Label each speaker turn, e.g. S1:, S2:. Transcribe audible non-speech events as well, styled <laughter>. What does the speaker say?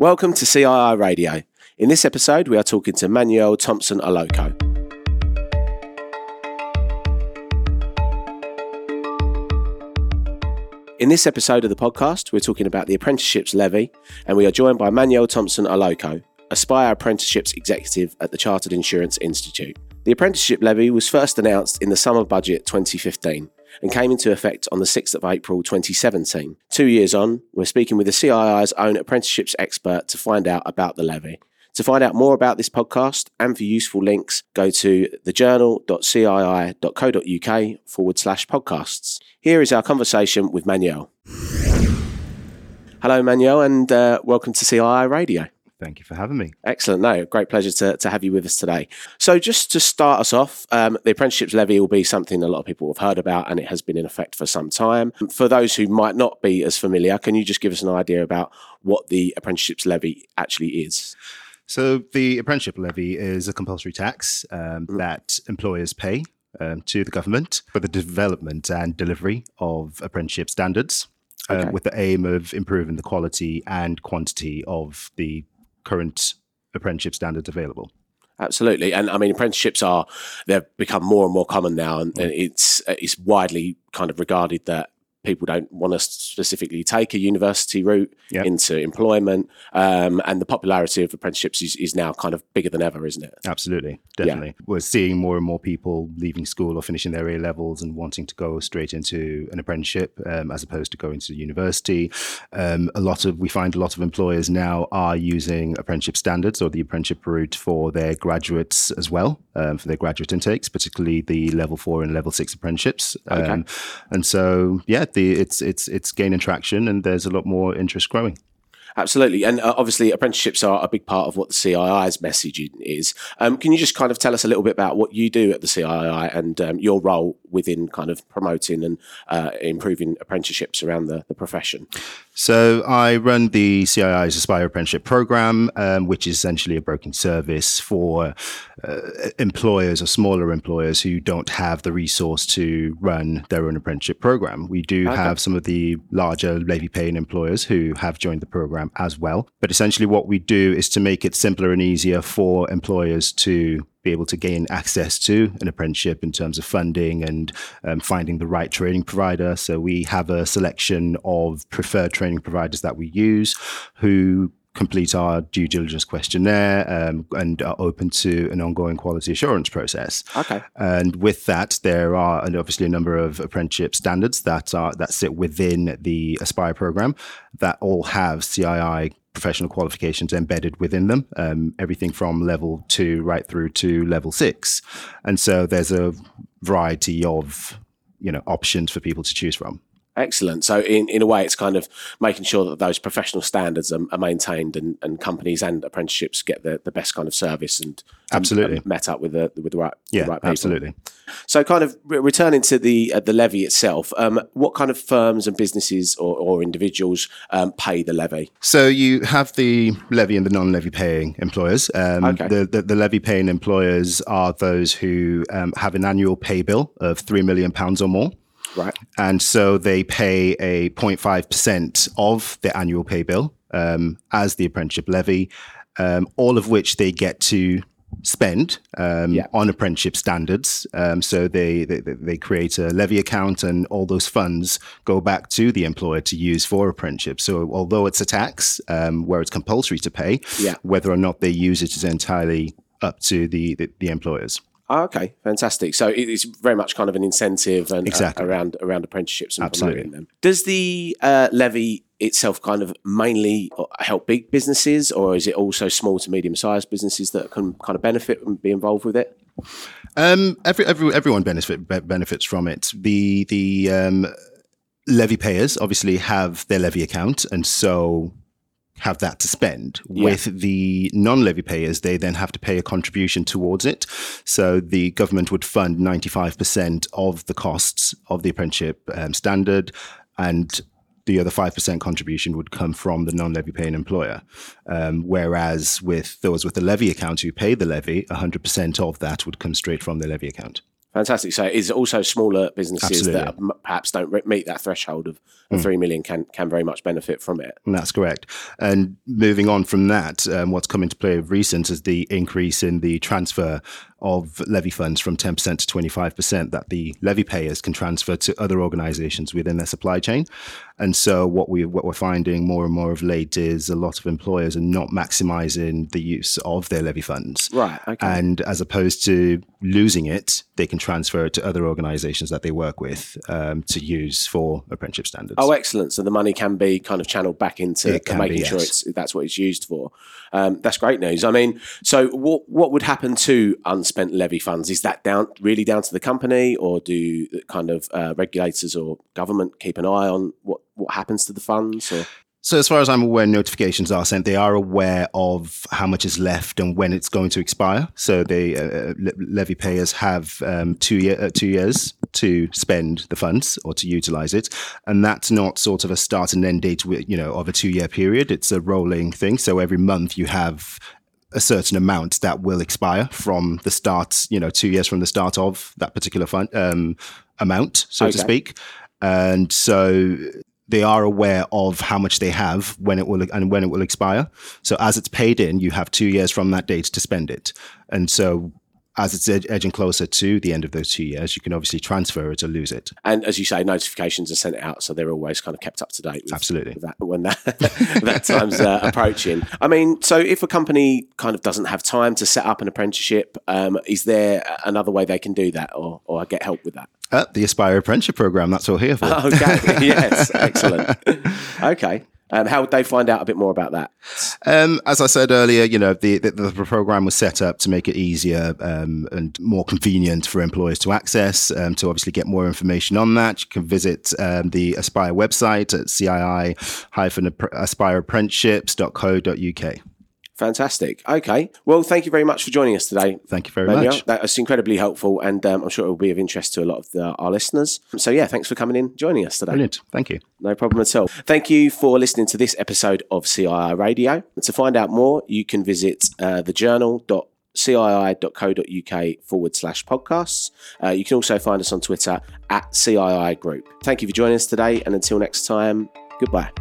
S1: Welcome to CII Radio. In this episode, we are talking to Manuel Thompson Aloko. In this episode of the podcast, we're talking about the apprenticeships levy, and we are joined by Manuel Thompson Aloko, Aspire Apprenticeships Executive at the Chartered Insurance Institute. The apprenticeship levy was first announced in the summer budget 2015 and came into effect on the 6th of April 2017. Two years on, we're speaking with the CII's own apprenticeships expert to find out about the levy. To find out more about this podcast and for useful links, go to thejournal.cii.co.uk forward slash podcasts. Here is our conversation with Manuel. Hello, Manuel, and uh, welcome to CII Radio.
S2: Thank you for having me.
S1: Excellent. No, great pleasure to, to have you with us today. So, just to start us off, um, the apprenticeships levy will be something a lot of people have heard about and it has been in effect for some time. For those who might not be as familiar, can you just give us an idea about what the apprenticeships levy actually is?
S2: So, the apprenticeship levy is a compulsory tax um, mm. that employers pay um, to the government for the development and delivery of apprenticeship standards. Uh, okay. Uh, with the aim of improving the quality and quantity of the current apprenticeship standards available.
S1: Absolutely, and I mean apprenticeships are they've become more and more common now, and, and mm. it's uh, it's widely kind of regarded that people don't want to specifically take a university route yep. into employment. Um, and the popularity of apprenticeships is, is, now kind of bigger than ever, isn't it?
S2: Absolutely, definitely. Yeah. We're seeing more and more people leaving school or finishing their A levels and wanting to go straight into an apprenticeship um, as opposed to going to university. Um, a lot of we find a lot of employers now are using apprenticeship standards or the apprenticeship route for their graduates as well, um, for their graduate intakes, particularly the level four and level six apprenticeships. Okay. Um, and so, yeah, the it's it's it's gaining traction, and there's a lot more interest growing.
S1: Absolutely, and uh, obviously apprenticeships are a big part of what the CII's message is. Um, can you just kind of tell us a little bit about what you do at the CII and um, your role within kind of promoting and uh, improving apprenticeships around the, the, profession?
S2: So I run the CII's Aspire Apprenticeship Program, um, which is essentially a broken service for uh, employers or smaller employers who don't have the resource to run their own apprenticeship program. We do okay. have some of the larger levy paying employers who have joined the program as well. But essentially, what we do is to make it simpler and easier for employers to be able to gain access to an apprenticeship in terms of funding and um, finding the right training provider. So we have a selection of preferred training providers that we use who complete our due diligence questionnaire um, and are open to an ongoing quality assurance process.
S1: Okay.
S2: And with that, there are obviously a number of apprenticeship standards that are that sit within the Aspire program that all have CII professional qualifications embedded within them, um, everything from level two right through to level six. And so there's a variety of you know options for people to choose from.
S1: Excellent. So, in, in a way, it's kind of making sure that those professional standards are, are maintained and, and companies and apprenticeships get the, the best kind of service and,
S2: absolutely
S1: and met up with the with the right,
S2: yeah,
S1: the right.
S2: Absolutely.
S1: So, kind of re- returning to the uh, the levy itself, um, what kind of firms and businesses or, or individuals um, pay the levy?
S2: So, you have the levy and the non levy paying employers. Um,
S1: okay.
S2: the, the, the, levy paying employers are those who um, have an annual pay bill of £3 million or more.
S1: Right.
S2: And so they pay a 0.5% of the annual pay bill um, as the apprenticeship levy, um, all of which they get to spend um, yeah. on apprenticeship standards. Um, so they, they, they create a levy account, and all those funds go back to the employer to use for apprenticeship. So although it's a tax um, where it's compulsory to pay,
S1: yeah.
S2: whether or not they use it is entirely up to the, the, the employers.
S1: Oh, okay, fantastic. So it's very much kind of an incentive and uh,
S2: exactly.
S1: uh, around around apprenticeships and
S2: Absolutely.
S1: promoting them. Does the uh, levy itself kind of mainly uh, help big businesses, or is it also small to medium sized businesses that can kind of benefit and be involved with it?
S2: Um, every, every, everyone benefit, benefits from it. The the um, levy payers obviously have their levy account, and so have that to spend. Yeah. With the non levy payers, they then have to pay a contribution towards it. So the government would fund 95% of the costs of the apprenticeship um, standard, and the other 5% contribution would come from the non levy paying employer. Um, whereas with those with the levy account who pay the levy, 100% of that would come straight from the levy account.
S1: Fantastic. So it's also smaller businesses
S2: Absolutely.
S1: that m- perhaps don't meet that threshold of, of three million can can very much benefit from it.
S2: That's correct. And moving on from that, um, what's come into play of recent is the increase in the transfer of levy funds from 10% to 25% that the levy payers can transfer to other organizations within their supply chain. And so what we what we're finding more and more of late is a lot of employers are not maximizing the use of their levy funds.
S1: Right. Okay.
S2: And as opposed to losing it, they can transfer it to other organizations that they work with um, to use for apprenticeship standards.
S1: Oh, excellent! So the money can be kind of channeled back into making
S2: be,
S1: sure
S2: yes.
S1: it's that's what it's used for. Um, that's great news. I mean, so what what would happen to unspent levy funds? Is that down really down to the company, or do kind of uh, regulators or government keep an eye on what what happens to the funds? Or
S2: So, as far as I'm aware, notifications are sent. They are aware of how much is left and when it's going to expire. So, they uh, le- levy payers have um, two year, uh, two years to spend the funds or to utilize it, and that's not sort of a start and end date, you know, of a two year period. It's a rolling thing. So, every month you have a certain amount that will expire from the start, you know, two years from the start of that particular fund um, amount, so to speak. And so they are aware of how much they have when it will and when it will expire. So as it's paid in, you have two years from that date to spend it. And so as it's ed- edging closer to the end of those two years, you can obviously transfer it or lose it.
S1: and as you say, notifications are sent out, so they're always kind of kept up to date. With,
S2: Absolutely.
S1: with that when that <laughs> that time's uh, approaching. I mean, so if a company kind of doesn't have time to set up an apprenticeship, um, is there another way they can do that, or or get help with that?
S2: Uh, the Aspire Apprenticeship Program, that's all here for. <laughs>
S1: Okay. <laughs> yes. Excellent. Okay. Um, how would they find out a bit more about that?
S2: Um, as I said earlier, you know, the, the, the program was set up to make it easier um, and more convenient for employers to access. Um, to obviously get more information on that, you can visit um, the Aspire website at cii-aspireapprenticeships.co.uk.
S1: Fantastic. Okay. Well, thank you very much for joining us today.
S2: Thank you very
S1: Manuel.
S2: much.
S1: That was incredibly helpful, and um, I'm sure it will be of interest to a lot of the, our listeners. So, yeah, thanks for coming in, joining us today.
S2: Brilliant. Thank you.
S1: No problem at all. Thank you for listening to this episode of CII Radio. And to find out more, you can visit uh, thejournal.cii.co.uk forward slash podcasts. Uh, you can also find us on Twitter at CII Group. Thank you for joining us today, and until next time, goodbye.